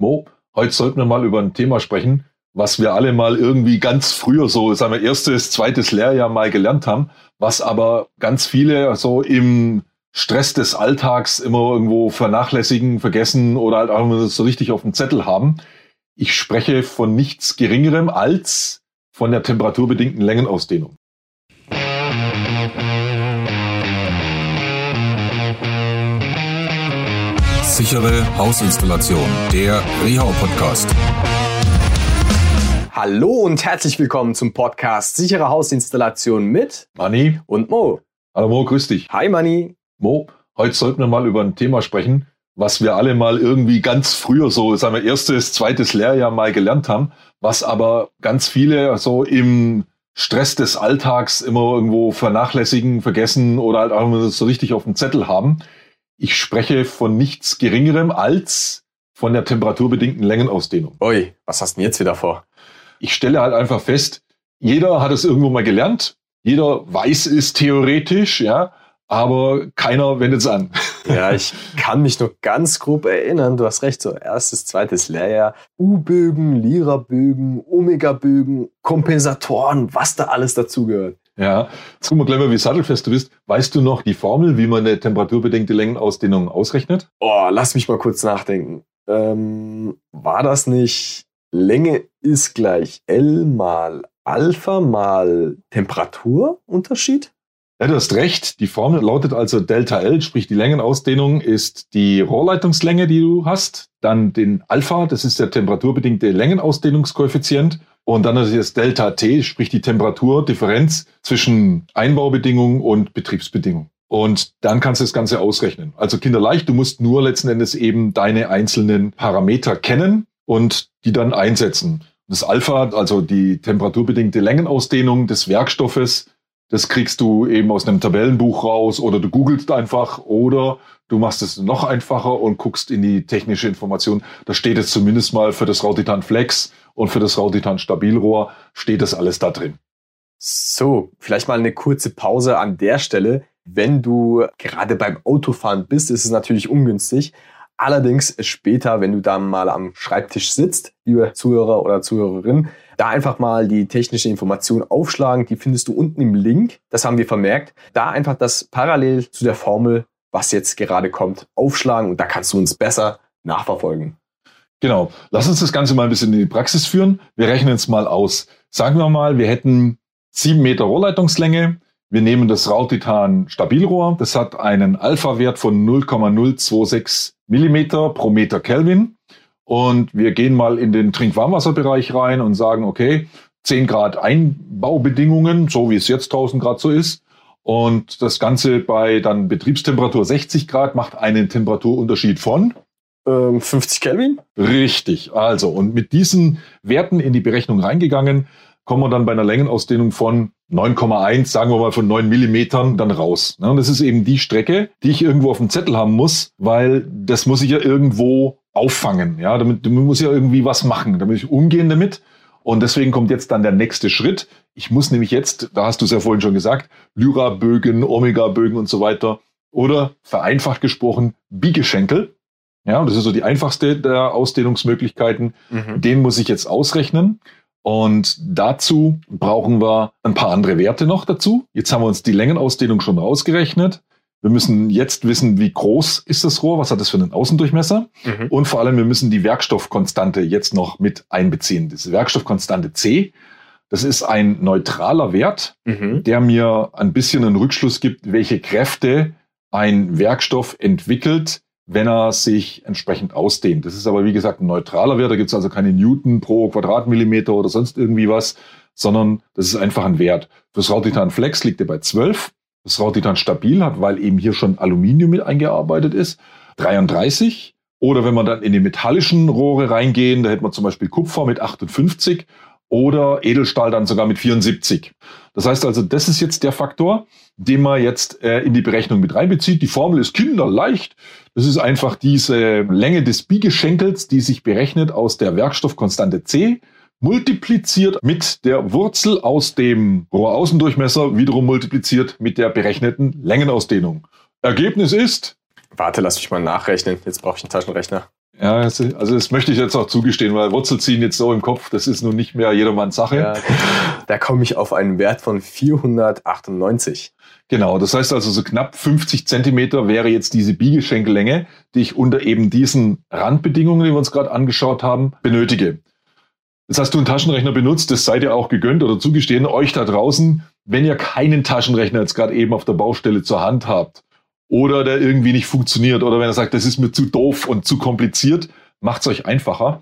Mo, heute sollten wir mal über ein Thema sprechen, was wir alle mal irgendwie ganz früher so, sagen wir, erstes, zweites Lehrjahr mal gelernt haben, was aber ganz viele so im Stress des Alltags immer irgendwo vernachlässigen, vergessen oder halt auch immer so richtig auf dem Zettel haben. Ich spreche von nichts Geringerem als von der temperaturbedingten Längenausdehnung. Sichere Hausinstallation, der Rehau Podcast. Hallo und herzlich willkommen zum Podcast Sichere Hausinstallation mit Manni und Mo. Hallo Mo, grüß dich. Hi Manni. Mo, heute sollten wir mal über ein Thema sprechen, was wir alle mal irgendwie ganz früher so, sagen wir, erstes, zweites Lehrjahr mal gelernt haben, was aber ganz viele so im Stress des Alltags immer irgendwo vernachlässigen, vergessen oder halt auch immer so richtig auf dem Zettel haben. Ich spreche von nichts Geringerem als von der temperaturbedingten Längenausdehnung. Ui, was hast du denn jetzt wieder vor? Ich stelle halt einfach fest, jeder hat es irgendwo mal gelernt, jeder weiß es theoretisch, ja, aber keiner wendet es an. Ja, ich kann mich nur ganz grob erinnern. Du hast recht, so erstes, zweites Lehrjahr. U-Bögen, Lira-Bögen, Omega-Bögen, Kompensatoren, was da alles dazugehört. Ja, jetzt guck mal gleich mal, wie sattelfest du bist. Weißt du noch die Formel, wie man eine temperaturbedingte Längenausdehnung ausrechnet? Oh, lass mich mal kurz nachdenken. Ähm, war das nicht Länge ist gleich L mal Alpha mal Temperaturunterschied? Ja, du hast recht. Die Formel lautet also Delta L, sprich die Längenausdehnung ist die Rohrleitungslänge, die du hast. Dann den Alpha, das ist der temperaturbedingte Längenausdehnungskoeffizient. Und dann ist das Delta T, sprich die Temperaturdifferenz zwischen Einbaubedingungen und Betriebsbedingungen. Und dann kannst du das Ganze ausrechnen. Also kinderleicht, du musst nur letzten Endes eben deine einzelnen Parameter kennen und die dann einsetzen. Das Alpha, also die temperaturbedingte Längenausdehnung des Werkstoffes, das kriegst du eben aus einem Tabellenbuch raus oder du googelst einfach oder du machst es noch einfacher und guckst in die technische Information. Da steht es zumindest mal für das Rautitan Flex und für das Rautitan Stabilrohr steht das alles da drin. So, vielleicht mal eine kurze Pause an der Stelle. Wenn du gerade beim Autofahren bist, ist es natürlich ungünstig. Allerdings später, wenn du dann mal am Schreibtisch sitzt, liebe Zuhörer oder Zuhörerin, da einfach mal die technische Information aufschlagen. Die findest du unten im Link. Das haben wir vermerkt. Da einfach das parallel zu der Formel, was jetzt gerade kommt, aufschlagen und da kannst du uns besser nachverfolgen. Genau. Lass uns das Ganze mal ein bisschen in die Praxis führen. Wir rechnen es mal aus. Sagen wir mal, wir hätten sieben Meter Rohrleitungslänge. Wir nehmen das Rautitan Stabilrohr. Das hat einen Alpha-Wert von 0,026 Millimeter pro Meter Kelvin. Und wir gehen mal in den Trinkwarmwasserbereich rein und sagen, okay, 10 Grad Einbaubedingungen, so wie es jetzt 1000 Grad so ist. Und das Ganze bei dann Betriebstemperatur 60 Grad macht einen Temperaturunterschied von 50 ähm, Kelvin? Richtig. Also, und mit diesen Werten in die Berechnung reingegangen, kommen wir dann bei einer Längenausdehnung von 9,1, sagen wir mal von 9 Millimetern dann raus. Und das ist eben die Strecke, die ich irgendwo auf dem Zettel haben muss, weil das muss ich ja irgendwo auffangen. Ja, damit, damit muss ja irgendwie was machen, damit ich umgehen damit. Und deswegen kommt jetzt dann der nächste Schritt. Ich muss nämlich jetzt, da hast du es ja vorhin schon gesagt, Lyra-Bögen, Omega-Bögen und so weiter oder vereinfacht gesprochen Biegeschenkel ja, das ist so die einfachste der Ausdehnungsmöglichkeiten. Mhm. Den muss ich jetzt ausrechnen. Und dazu brauchen wir ein paar andere Werte noch dazu. Jetzt haben wir uns die Längenausdehnung schon ausgerechnet. Wir müssen jetzt wissen, wie groß ist das Rohr, was hat es für einen Außendurchmesser. Mhm. Und vor allem, wir müssen die Werkstoffkonstante jetzt noch mit einbeziehen. Diese Werkstoffkonstante C, das ist ein neutraler Wert, mhm. der mir ein bisschen einen Rückschluss gibt, welche Kräfte ein Werkstoff entwickelt, wenn er sich entsprechend ausdehnt. Das ist aber, wie gesagt, ein neutraler Wert. Da gibt es also keine Newton pro Quadratmillimeter oder sonst irgendwie was, sondern das ist einfach ein Wert. Fürs Rautitan Flex liegt er bei 12. Das Rautitan Stabil hat, weil eben hier schon Aluminium mit eingearbeitet ist, 33. Oder wenn man dann in die metallischen Rohre reingehen, da hätte man zum Beispiel Kupfer mit 58 oder Edelstahl dann sogar mit 74. Das heißt also, das ist jetzt der Faktor, den man jetzt äh, in die Berechnung mit reinbezieht. Die Formel ist kinderleicht. Das ist einfach diese Länge des Biegeschenkels, die sich berechnet aus der Werkstoffkonstante C, multipliziert mit der Wurzel aus dem Rohraußendurchmesser, wiederum multipliziert mit der berechneten Längenausdehnung. Ergebnis ist. Warte, lass mich mal nachrechnen. Jetzt brauche ich einen Taschenrechner. Ja, also das möchte ich jetzt auch zugestehen, weil Wurzelziehen jetzt so im Kopf, das ist nun nicht mehr jedermanns Sache. Ja, da komme ich auf einen Wert von 498. Genau, das heißt also so knapp 50 Zentimeter wäre jetzt diese Biegeschenkellänge, die ich unter eben diesen Randbedingungen, die wir uns gerade angeschaut haben, benötige. Jetzt hast du einen Taschenrechner benutzt, das seid ihr auch gegönnt oder zugestehen, euch da draußen, wenn ihr keinen Taschenrechner jetzt gerade eben auf der Baustelle zur Hand habt oder der irgendwie nicht funktioniert oder wenn er sagt, das ist mir zu doof und zu kompliziert, macht es euch einfacher.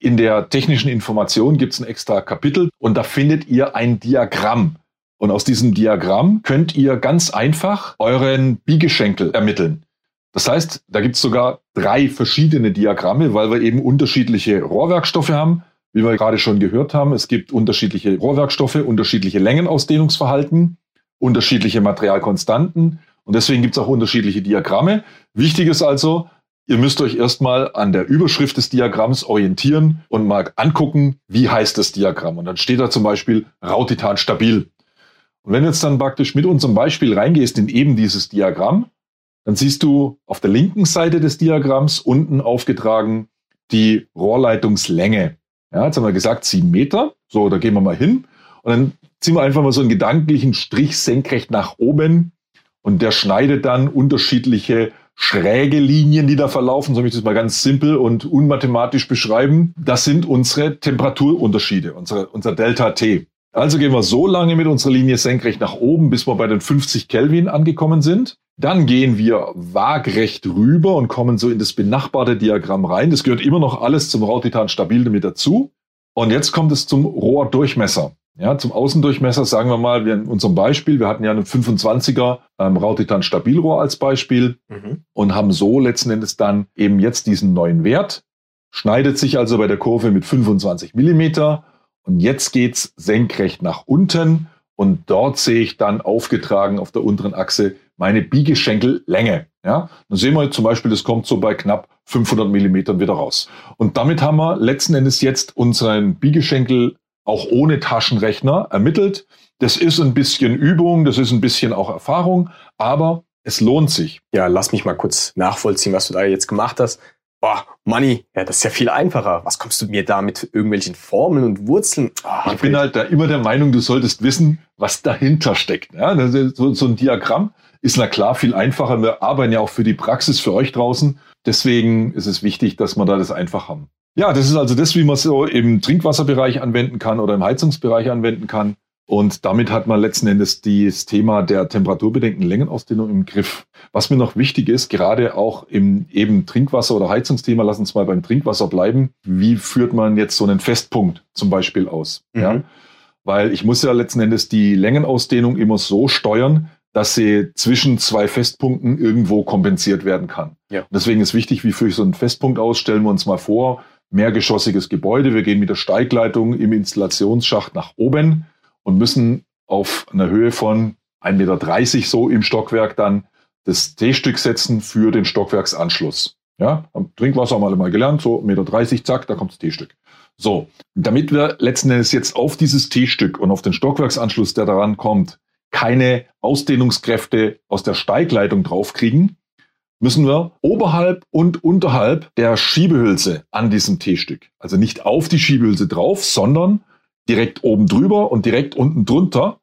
In der technischen Information gibt es ein extra Kapitel und da findet ihr ein Diagramm. Und aus diesem Diagramm könnt ihr ganz einfach euren Biegeschenkel ermitteln. Das heißt, da gibt es sogar drei verschiedene Diagramme, weil wir eben unterschiedliche Rohrwerkstoffe haben wie wir gerade schon gehört haben, es gibt unterschiedliche Rohrwerkstoffe, unterschiedliche Längenausdehnungsverhalten, unterschiedliche Materialkonstanten und deswegen gibt es auch unterschiedliche Diagramme. Wichtig ist also, ihr müsst euch erstmal an der Überschrift des Diagramms orientieren und mal angucken, wie heißt das Diagramm. Und dann steht da zum Beispiel Rautitan stabil. Und wenn du jetzt dann praktisch mit unserem Beispiel reingehst in eben dieses Diagramm, dann siehst du auf der linken Seite des Diagramms unten aufgetragen die Rohrleitungslänge. Ja, jetzt haben wir gesagt, sieben Meter. So, da gehen wir mal hin. Und dann ziehen wir einfach mal so einen gedanklichen Strich senkrecht nach oben. Und der schneidet dann unterschiedliche schräge Linien, die da verlaufen. So möchte ich das mal ganz simpel und unmathematisch beschreiben. Das sind unsere Temperaturunterschiede, unsere, unser Delta T. Also gehen wir so lange mit unserer Linie senkrecht nach oben, bis wir bei den 50 Kelvin angekommen sind. Dann gehen wir waagrecht rüber und kommen so in das benachbarte Diagramm rein. Das gehört immer noch alles zum Rautitan Stabil mit dazu. Und jetzt kommt es zum Rohrdurchmesser. Ja, zum Außendurchmesser sagen wir mal, wir in unserem Beispiel, wir hatten ja einen 25er ähm, Rautitan Stabilrohr als Beispiel mhm. und haben so letzten Endes dann eben jetzt diesen neuen Wert. Schneidet sich also bei der Kurve mit 25 Millimeter und jetzt geht's senkrecht nach unten und dort sehe ich dann aufgetragen auf der unteren Achse meine Biegeschenkellänge. Ja, dann sehen wir zum Beispiel, das kommt so bei knapp 500 Millimetern wieder raus. Und damit haben wir letzten Endes jetzt unseren Biegeschenkel auch ohne Taschenrechner ermittelt. Das ist ein bisschen Übung, das ist ein bisschen auch Erfahrung, aber es lohnt sich. Ja, lass mich mal kurz nachvollziehen, was du da jetzt gemacht hast boah, Money, ja, das ist ja viel einfacher. Was kommst du mir da mit irgendwelchen Formeln und Wurzeln? Oh, ich bin halt da immer der Meinung, du solltest wissen, was dahinter steckt. Ja, so, so ein Diagramm ist na klar viel einfacher. Wir arbeiten ja auch für die Praxis für euch draußen. Deswegen ist es wichtig, dass wir da das einfach haben. Ja, das ist also das, wie man es so im Trinkwasserbereich anwenden kann oder im Heizungsbereich anwenden kann. Und damit hat man letzten Endes das Thema der temperaturbedingten Längenausdehnung im Griff. Was mir noch wichtig ist, gerade auch im eben Trinkwasser- oder Heizungsthema, lass uns mal beim Trinkwasser bleiben. Wie führt man jetzt so einen Festpunkt zum Beispiel aus? Mhm. Ja? Weil ich muss ja letzten Endes die Längenausdehnung immer so steuern, dass sie zwischen zwei Festpunkten irgendwo kompensiert werden kann. Ja. deswegen ist wichtig, wie führe ich so einen Festpunkt aus? Stellen wir uns mal vor, mehrgeschossiges Gebäude. Wir gehen mit der Steigleitung im Installationsschacht nach oben und müssen auf einer Höhe von 1,30 Meter so im Stockwerk dann das T-Stück setzen für den Stockwerksanschluss. Ja, am Trinkwasser haben wir alle mal gelernt, so 1,30 Meter, zack, da kommt das T-Stück. So, damit wir letzten Endes jetzt auf dieses T-Stück und auf den Stockwerksanschluss, der daran kommt, keine Ausdehnungskräfte aus der Steigleitung draufkriegen, müssen wir oberhalb und unterhalb der Schiebehülse an diesem T-Stück, also nicht auf die Schiebehülse drauf, sondern direkt oben drüber und direkt unten drunter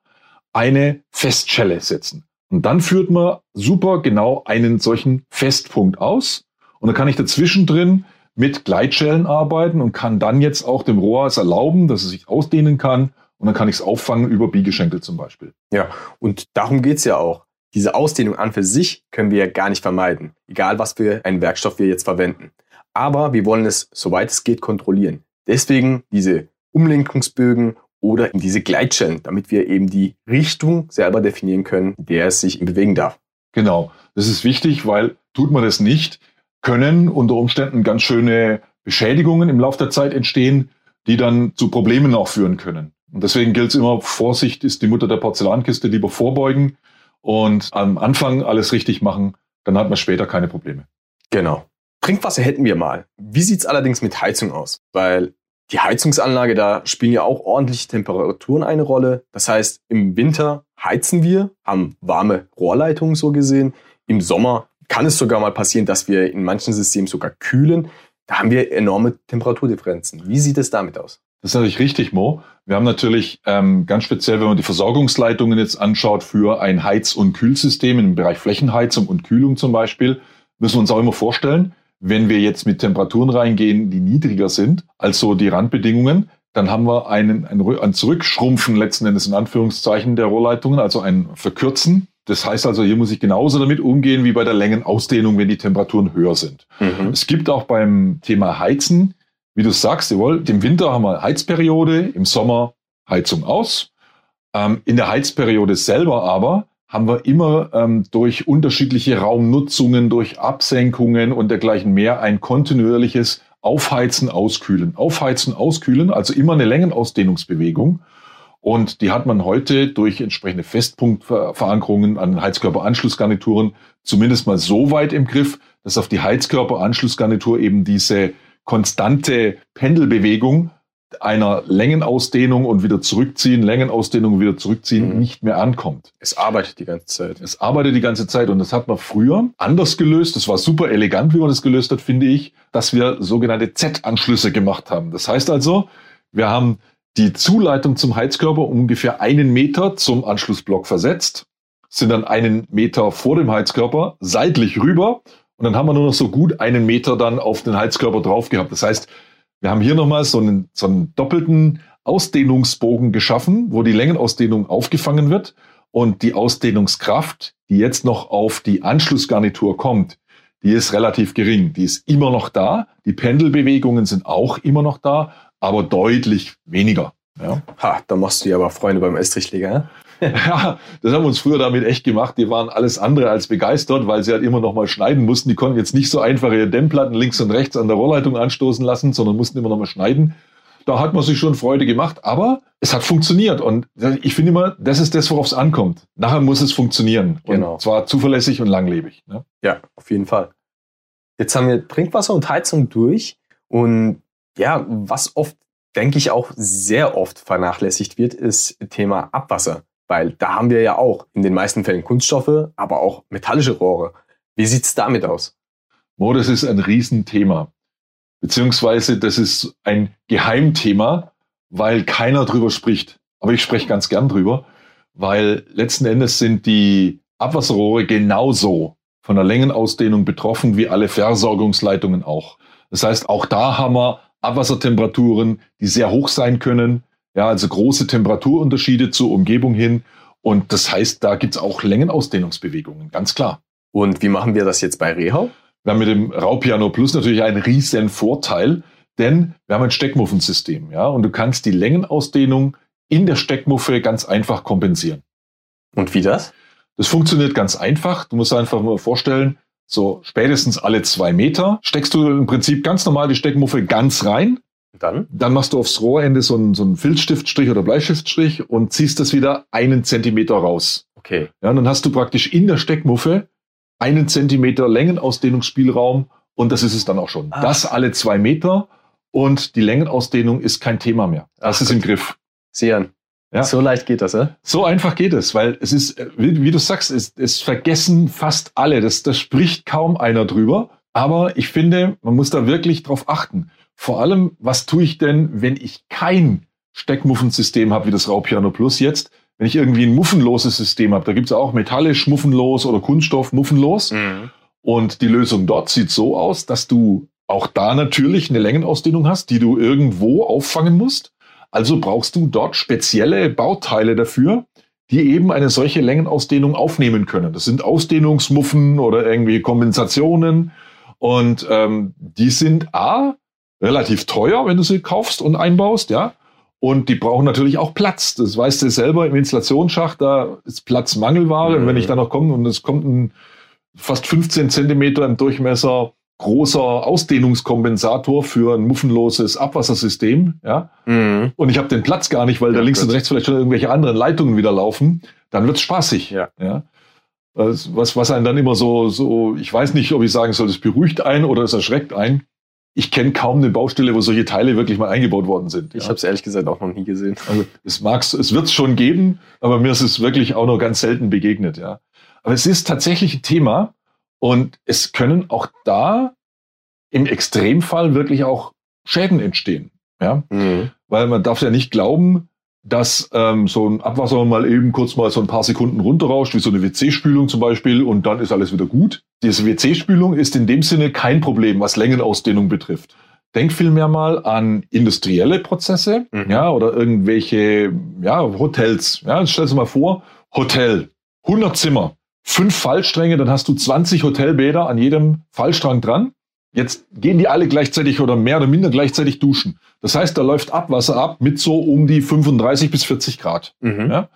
eine Festschelle setzen. Und dann führt man super genau einen solchen Festpunkt aus. Und dann kann ich dazwischen drin mit Gleitschellen arbeiten und kann dann jetzt auch dem Rohr es erlauben, dass es sich ausdehnen kann. Und dann kann ich es auffangen über Biegeschenkel zum Beispiel. Ja, und darum geht's ja auch. Diese Ausdehnung an für sich können wir ja gar nicht vermeiden, egal was für einen Werkstoff wir jetzt verwenden. Aber wir wollen es, soweit es geht, kontrollieren. Deswegen diese Umlenkungsbögen oder in diese Gleitschellen, damit wir eben die Richtung selber definieren können, in der es sich bewegen darf. Genau, das ist wichtig, weil tut man das nicht, können unter Umständen ganz schöne Beschädigungen im Laufe der Zeit entstehen, die dann zu Problemen auch führen können. Und deswegen gilt es immer, Vorsicht ist die Mutter der Porzellankiste, lieber vorbeugen und am Anfang alles richtig machen, dann hat man später keine Probleme. Genau. Trinkwasser hätten wir mal. Wie sieht's allerdings mit Heizung aus? Weil die Heizungsanlage, da spielen ja auch ordentliche Temperaturen eine Rolle. Das heißt, im Winter heizen wir, haben warme Rohrleitungen so gesehen. Im Sommer kann es sogar mal passieren, dass wir in manchen Systemen sogar kühlen. Da haben wir enorme Temperaturdifferenzen. Wie sieht es damit aus? Das ist natürlich richtig, Mo. Wir haben natürlich ähm, ganz speziell, wenn man die Versorgungsleitungen jetzt anschaut für ein Heiz- und Kühlsystem im Bereich Flächenheizung und Kühlung zum Beispiel, müssen wir uns auch immer vorstellen, wenn wir jetzt mit Temperaturen reingehen, die niedriger sind als so die Randbedingungen, dann haben wir einen, ein, ein Zurückschrumpfen letzten Endes in Anführungszeichen der Rohrleitungen, also ein Verkürzen. Das heißt also, hier muss ich genauso damit umgehen wie bei der Längenausdehnung, wenn die Temperaturen höher sind. Mhm. Es gibt auch beim Thema Heizen, wie du sagst, jawohl, im Winter haben wir Heizperiode, im Sommer Heizung aus. Ähm, in der Heizperiode selber aber haben wir immer ähm, durch unterschiedliche Raumnutzungen, durch Absenkungen und dergleichen mehr ein kontinuierliches Aufheizen, Auskühlen. Aufheizen, Auskühlen, also immer eine Längenausdehnungsbewegung. Und die hat man heute durch entsprechende Festpunktverankerungen an Heizkörperanschlussgarnituren zumindest mal so weit im Griff, dass auf die Heizkörperanschlussgarnitur eben diese konstante Pendelbewegung einer Längenausdehnung und wieder zurückziehen, Längenausdehnung und wieder zurückziehen, mhm. nicht mehr ankommt. Es arbeitet die ganze Zeit. Es arbeitet die ganze Zeit und das hat man früher anders gelöst. Das war super elegant, wie man das gelöst hat, finde ich, dass wir sogenannte Z-Anschlüsse gemacht haben. Das heißt also, wir haben die Zuleitung zum Heizkörper ungefähr einen Meter zum Anschlussblock versetzt, sind dann einen Meter vor dem Heizkörper seitlich rüber und dann haben wir nur noch so gut einen Meter dann auf den Heizkörper drauf gehabt. Das heißt, wir haben hier nochmal so einen, so einen doppelten Ausdehnungsbogen geschaffen, wo die Längenausdehnung aufgefangen wird und die Ausdehnungskraft, die jetzt noch auf die Anschlussgarnitur kommt, die ist relativ gering. Die ist immer noch da. Die Pendelbewegungen sind auch immer noch da, aber deutlich weniger. Ja. Ha, da machst du ja aber Freunde beim Estrichleger. ja, das haben wir uns früher damit echt gemacht. Die waren alles andere als begeistert, weil sie halt immer noch mal schneiden mussten. Die konnten jetzt nicht so einfach ihre Dämmplatten links und rechts an der Rohrleitung anstoßen lassen, sondern mussten immer noch mal schneiden. Da hat man sich schon Freude gemacht, aber es hat funktioniert. Und ich finde immer, das ist das, worauf es ankommt. Nachher muss es funktionieren. Genau. Und zwar zuverlässig und langlebig. Ne? Ja, auf jeden Fall. Jetzt haben wir Trinkwasser und Heizung durch. Und ja, was oft, denke ich, auch sehr oft vernachlässigt wird, ist Thema Abwasser. Weil da haben wir ja auch in den meisten Fällen Kunststoffe, aber auch metallische Rohre. Wie sieht es damit aus? Oh, das ist ein Riesenthema. Beziehungsweise das ist ein Geheimthema, weil keiner drüber spricht. Aber ich spreche ganz gern drüber, weil letzten Endes sind die Abwasserrohre genauso von der Längenausdehnung betroffen wie alle Versorgungsleitungen auch. Das heißt, auch da haben wir Abwassertemperaturen, die sehr hoch sein können, ja, also große Temperaturunterschiede zur Umgebung hin. Und das heißt, da gibt's auch Längenausdehnungsbewegungen, ganz klar. Und wie machen wir das jetzt bei Rehau? Wir haben mit dem Raupiano Plus natürlich einen riesen Vorteil, denn wir haben ein Steckmuffensystem, ja, und du kannst die Längenausdehnung in der Steckmuffe ganz einfach kompensieren. Und wie das? Das funktioniert ganz einfach. Du musst einfach mal vorstellen, so spätestens alle zwei Meter steckst du im Prinzip ganz normal die Steckmuffe ganz rein dann? Dann machst du aufs Rohrende so einen, so einen Filzstiftstrich oder Bleistiftstrich und ziehst das wieder einen Zentimeter raus. Okay. Ja, und dann hast du praktisch in der Steckmuffe einen Zentimeter Längenausdehnungsspielraum und das ist es dann auch schon. Ah. Das alle zwei Meter und die Längenausdehnung ist kein Thema mehr. Das Ach, ist im Griff. Sian. Ja. So leicht geht das, ja? So einfach geht es, weil es ist, wie, wie du sagst, es, es vergessen fast alle. Das, das spricht kaum einer drüber. Aber ich finde, man muss da wirklich drauf achten. Vor allem, was tue ich denn, wenn ich kein Steckmuffensystem habe, wie das Raupiano Plus jetzt? Wenn ich irgendwie ein muffenloses System habe, da gibt es auch metallisch muffenlos oder Kunststoff muffenlos. Mhm. Und die Lösung dort sieht so aus, dass du auch da natürlich eine Längenausdehnung hast, die du irgendwo auffangen musst. Also brauchst du dort spezielle Bauteile dafür, die eben eine solche Längenausdehnung aufnehmen können. Das sind Ausdehnungsmuffen oder irgendwie Kompensationen. Und ähm, die sind A, relativ teuer, wenn du sie kaufst und einbaust, ja. Und die brauchen natürlich auch Platz. Das weißt du selber im Installationsschacht, da ist Platz Mangelware. Mhm. Und wenn ich mhm. da noch komme und es kommt ein fast 15 Zentimeter im Durchmesser großer Ausdehnungskompensator für ein muffenloses Abwassersystem, ja, mhm. und ich habe den Platz gar nicht, weil ja, da links Gott. und rechts vielleicht schon irgendwelche anderen Leitungen wieder laufen, dann wird's spaßig. Ja. ja. Was, was einen dann immer so, so, ich weiß nicht, ob ich sagen soll, es beruhigt einen oder es erschreckt einen ich kenne kaum eine Baustelle, wo solche Teile wirklich mal eingebaut worden sind. Ich ja. habe es ehrlich gesagt auch noch nie gesehen. Also es mag's, es wird es schon geben, aber mir ist es wirklich auch noch ganz selten begegnet, ja. Aber es ist tatsächlich ein Thema und es können auch da im Extremfall wirklich auch Schäden entstehen. Ja? Mhm. Weil man darf ja nicht glauben, dass ähm, so ein Abwasser mal eben kurz mal so ein paar Sekunden runterrauscht, wie so eine WC-Spülung zum Beispiel, und dann ist alles wieder gut. Diese WC-Spülung ist in dem Sinne kein Problem, was Längenausdehnung betrifft. Denk vielmehr mal an industrielle Prozesse, Mhm. ja, oder irgendwelche, ja, Hotels. Ja, stell dir mal vor, Hotel, 100 Zimmer, fünf Fallstränge, dann hast du 20 Hotelbäder an jedem Fallstrang dran. Jetzt gehen die alle gleichzeitig oder mehr oder minder gleichzeitig duschen. Das heißt, da läuft Abwasser ab mit so um die 35 bis 40 Grad. Mhm. Ja.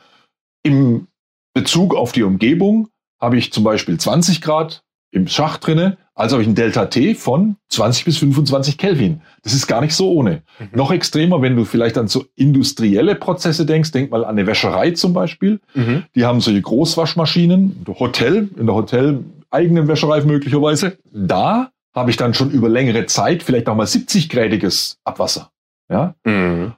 Im Bezug auf die Umgebung habe ich zum Beispiel 20 Grad im Schacht drinne, also habe ich ein Delta T von 20 bis 25 Kelvin. Das ist gar nicht so ohne. Mhm. Noch extremer, wenn du vielleicht an so industrielle Prozesse denkst, denk mal an eine Wäscherei zum Beispiel. Mhm. Die haben solche Großwaschmaschinen, Hotel, in der Hotel eigenen Wäscherei möglicherweise. Da habe ich dann schon über längere Zeit vielleicht auch mal 70-gradiges Abwasser. Ja, Mhm.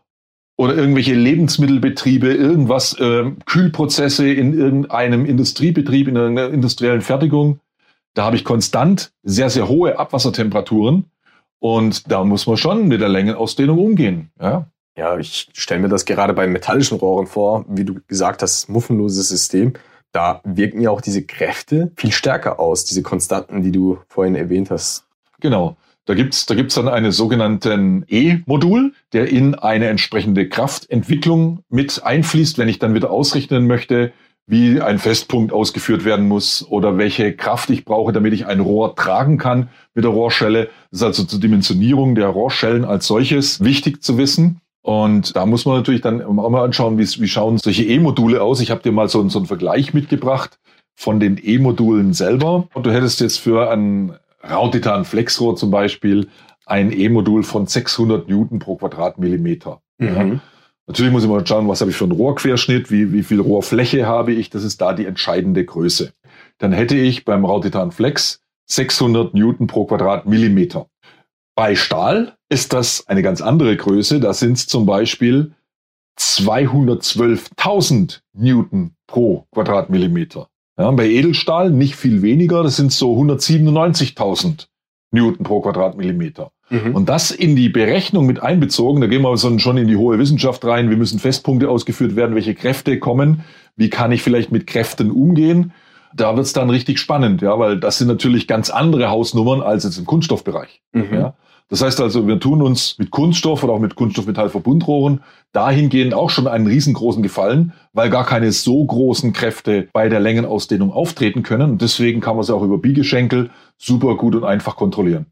oder irgendwelche Lebensmittelbetriebe, irgendwas, ähm, Kühlprozesse in irgendeinem Industriebetrieb, in einer industriellen Fertigung. Da habe ich konstant sehr, sehr hohe Abwassertemperaturen und da muss man schon mit der Längenausdehnung umgehen. Ja, Ja, ich stelle mir das gerade bei metallischen Rohren vor, wie du gesagt hast, muffenloses System. Da wirken ja auch diese Kräfte viel stärker aus, diese Konstanten, die du vorhin erwähnt hast. Genau. Da gibt's da gibt's dann einen sogenannten E-Modul, der in eine entsprechende Kraftentwicklung mit einfließt, wenn ich dann wieder ausrechnen möchte, wie ein Festpunkt ausgeführt werden muss oder welche Kraft ich brauche, damit ich ein Rohr tragen kann mit der Rohrschelle. Das ist also zur Dimensionierung der Rohrschellen als solches wichtig zu wissen. Und da muss man natürlich dann auch mal anschauen, wie, wie schauen solche E-Module aus. Ich habe dir mal so, so einen Vergleich mitgebracht von den E-Modulen selber. Und du hättest jetzt für ein Rautitan Flexrohr zum Beispiel ein E-Modul von 600 Newton pro Quadratmillimeter. Ja. Mhm. Natürlich muss ich mal schauen, was habe ich für einen Rohrquerschnitt, wie, wie viel Rohrfläche habe ich. Das ist da die entscheidende Größe. Dann hätte ich beim Rautitan Flex 600 Newton pro Quadratmillimeter. Bei Stahl ist das eine ganz andere Größe. Da sind es zum Beispiel 212.000 Newton pro Quadratmillimeter. Ja, bei Edelstahl nicht viel weniger. Das sind so 197.000 Newton pro Quadratmillimeter. Mhm. Und das in die Berechnung mit einbezogen, da gehen wir schon in die hohe Wissenschaft rein. Wir müssen Festpunkte ausgeführt werden, welche Kräfte kommen, wie kann ich vielleicht mit Kräften umgehen. Da wird's dann richtig spannend, ja, weil das sind natürlich ganz andere Hausnummern als jetzt im Kunststoffbereich. Mhm. Ja. Das heißt also, wir tun uns mit Kunststoff oder auch mit Kunststoffmetallverbundrohren dahingehend auch schon einen riesengroßen Gefallen, weil gar keine so großen Kräfte bei der Längenausdehnung auftreten können. Und deswegen kann man sie auch über Biegeschenkel super gut und einfach kontrollieren.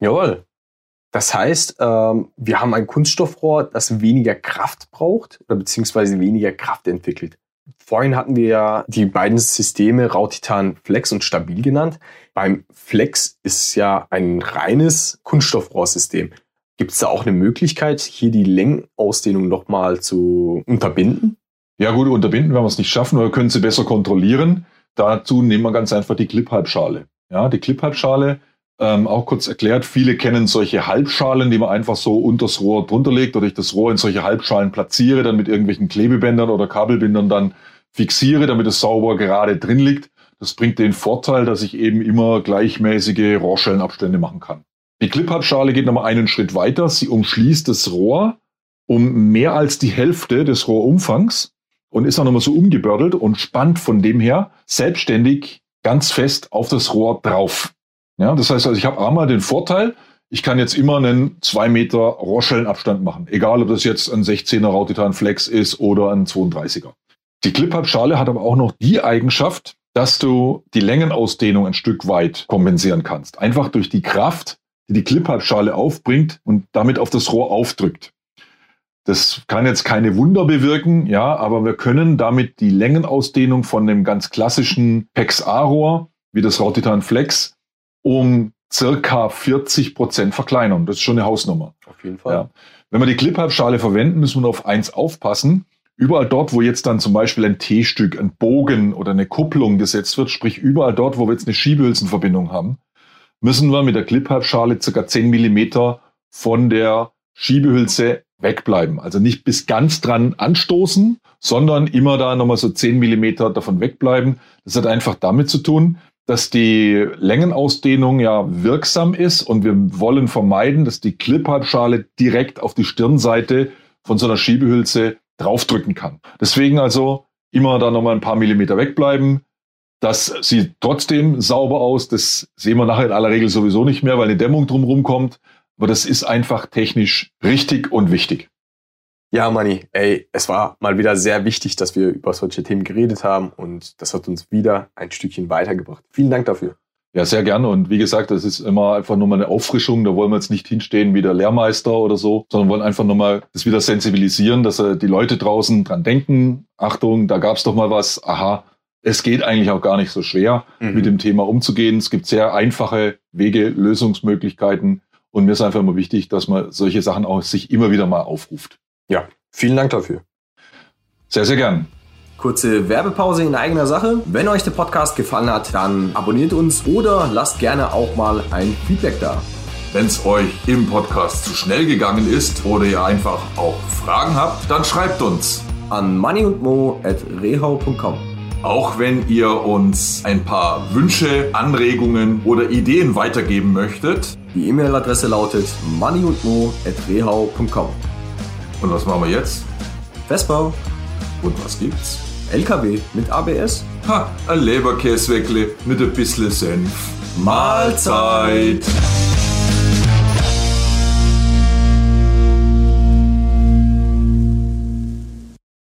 Jawohl. Das heißt, ähm, wir haben ein Kunststoffrohr, das weniger Kraft braucht oder beziehungsweise weniger Kraft entwickelt. Vorhin hatten wir ja die beiden Systeme Rautitan Flex und Stabil genannt. Beim Flex ist ja ein reines Kunststoffrohrsystem. Gibt es da auch eine Möglichkeit, hier die Längenausdehnung nochmal zu unterbinden? Ja gut, unterbinden werden wir es nicht schaffen, aber wir können sie besser kontrollieren. Dazu nehmen wir ganz einfach die Clip-Halbschale. Ja, die Clip-Halbschale, ähm, auch kurz erklärt, viele kennen solche Halbschalen, die man einfach so unters Rohr drunter legt oder ich das Rohr in solche Halbschalen platziere, dann mit irgendwelchen Klebebändern oder Kabelbindern dann fixiere, damit es sauber gerade drin liegt. Das bringt den Vorteil, dass ich eben immer gleichmäßige Rohrschellenabstände machen kann. Die Clip-Halbschale geht nochmal einen Schritt weiter. Sie umschließt das Rohr um mehr als die Hälfte des Rohrumfangs und ist auch nochmal so umgebördelt und spannt von dem her selbstständig ganz fest auf das Rohr drauf. Ja, das heißt also, ich habe einmal den Vorteil, ich kann jetzt immer einen 2 Meter Rohrschellenabstand machen. Egal, ob das jetzt ein 16er Rautitan Flex ist oder ein 32er. Die Clip-Halbschale hat aber auch noch die Eigenschaft, dass du die Längenausdehnung ein Stück weit kompensieren kannst. Einfach durch die Kraft, die die Clip-Halbschale aufbringt und damit auf das Rohr aufdrückt. Das kann jetzt keine Wunder bewirken, ja, aber wir können damit die Längenausdehnung von dem ganz klassischen PEX-A-Rohr, wie das Rautitan Flex, um circa 40 Prozent verkleinern. Das ist schon eine Hausnummer. Auf jeden Fall. Ja. Wenn wir die Clip-Halbschale verwenden, müssen wir auf eins aufpassen. Überall dort, wo jetzt dann zum Beispiel ein T-Stück, ein Bogen oder eine Kupplung gesetzt wird, sprich überall dort, wo wir jetzt eine Schiebehülsenverbindung haben, müssen wir mit der Clip-Halbschale circa 10 Millimeter von der Schiebehülse wegbleiben. Also nicht bis ganz dran anstoßen, sondern immer da nochmal so 10 Millimeter davon wegbleiben. Das hat einfach damit zu tun, dass die Längenausdehnung ja wirksam ist und wir wollen vermeiden, dass die Clip-Halbschale direkt auf die Stirnseite von so einer Schiebehülse draufdrücken kann. Deswegen also immer da nochmal ein paar Millimeter wegbleiben. Das sieht trotzdem sauber aus. Das sehen wir nachher in aller Regel sowieso nicht mehr, weil eine Dämmung drumherum kommt. Aber das ist einfach technisch richtig und wichtig. Ja, Manni, ey, es war mal wieder sehr wichtig, dass wir über solche Themen geredet haben und das hat uns wieder ein Stückchen weitergebracht. Vielen Dank dafür. Ja, sehr gerne. Und wie gesagt, das ist immer einfach nur mal eine Auffrischung. Da wollen wir jetzt nicht hinstehen wie der Lehrmeister oder so, sondern wollen einfach nochmal das wieder sensibilisieren, dass die Leute draußen dran denken. Achtung, da gab's doch mal was. Aha, es geht eigentlich auch gar nicht so schwer, mhm. mit dem Thema umzugehen. Es gibt sehr einfache Wege, Lösungsmöglichkeiten. Und mir ist einfach immer wichtig, dass man solche Sachen auch sich immer wieder mal aufruft. Ja, vielen Dank dafür. Sehr, sehr gern. Kurze Werbepause in eigener Sache. Wenn euch der Podcast gefallen hat, dann abonniert uns oder lasst gerne auch mal ein Feedback da. Wenn es euch im Podcast zu schnell gegangen ist oder ihr einfach auch Fragen habt, dann schreibt uns an moneyundmo.rehau.com. Auch wenn ihr uns ein paar Wünsche, Anregungen oder Ideen weitergeben möchtet. Die E-Mail-Adresse lautet moneyundmo.rehau.com. Und was machen wir jetzt? Festbau. Und was gibt's? LKW mit ABS. Ha, ein Leberkäsweckle mit ein bisschen Senf. Mahlzeit.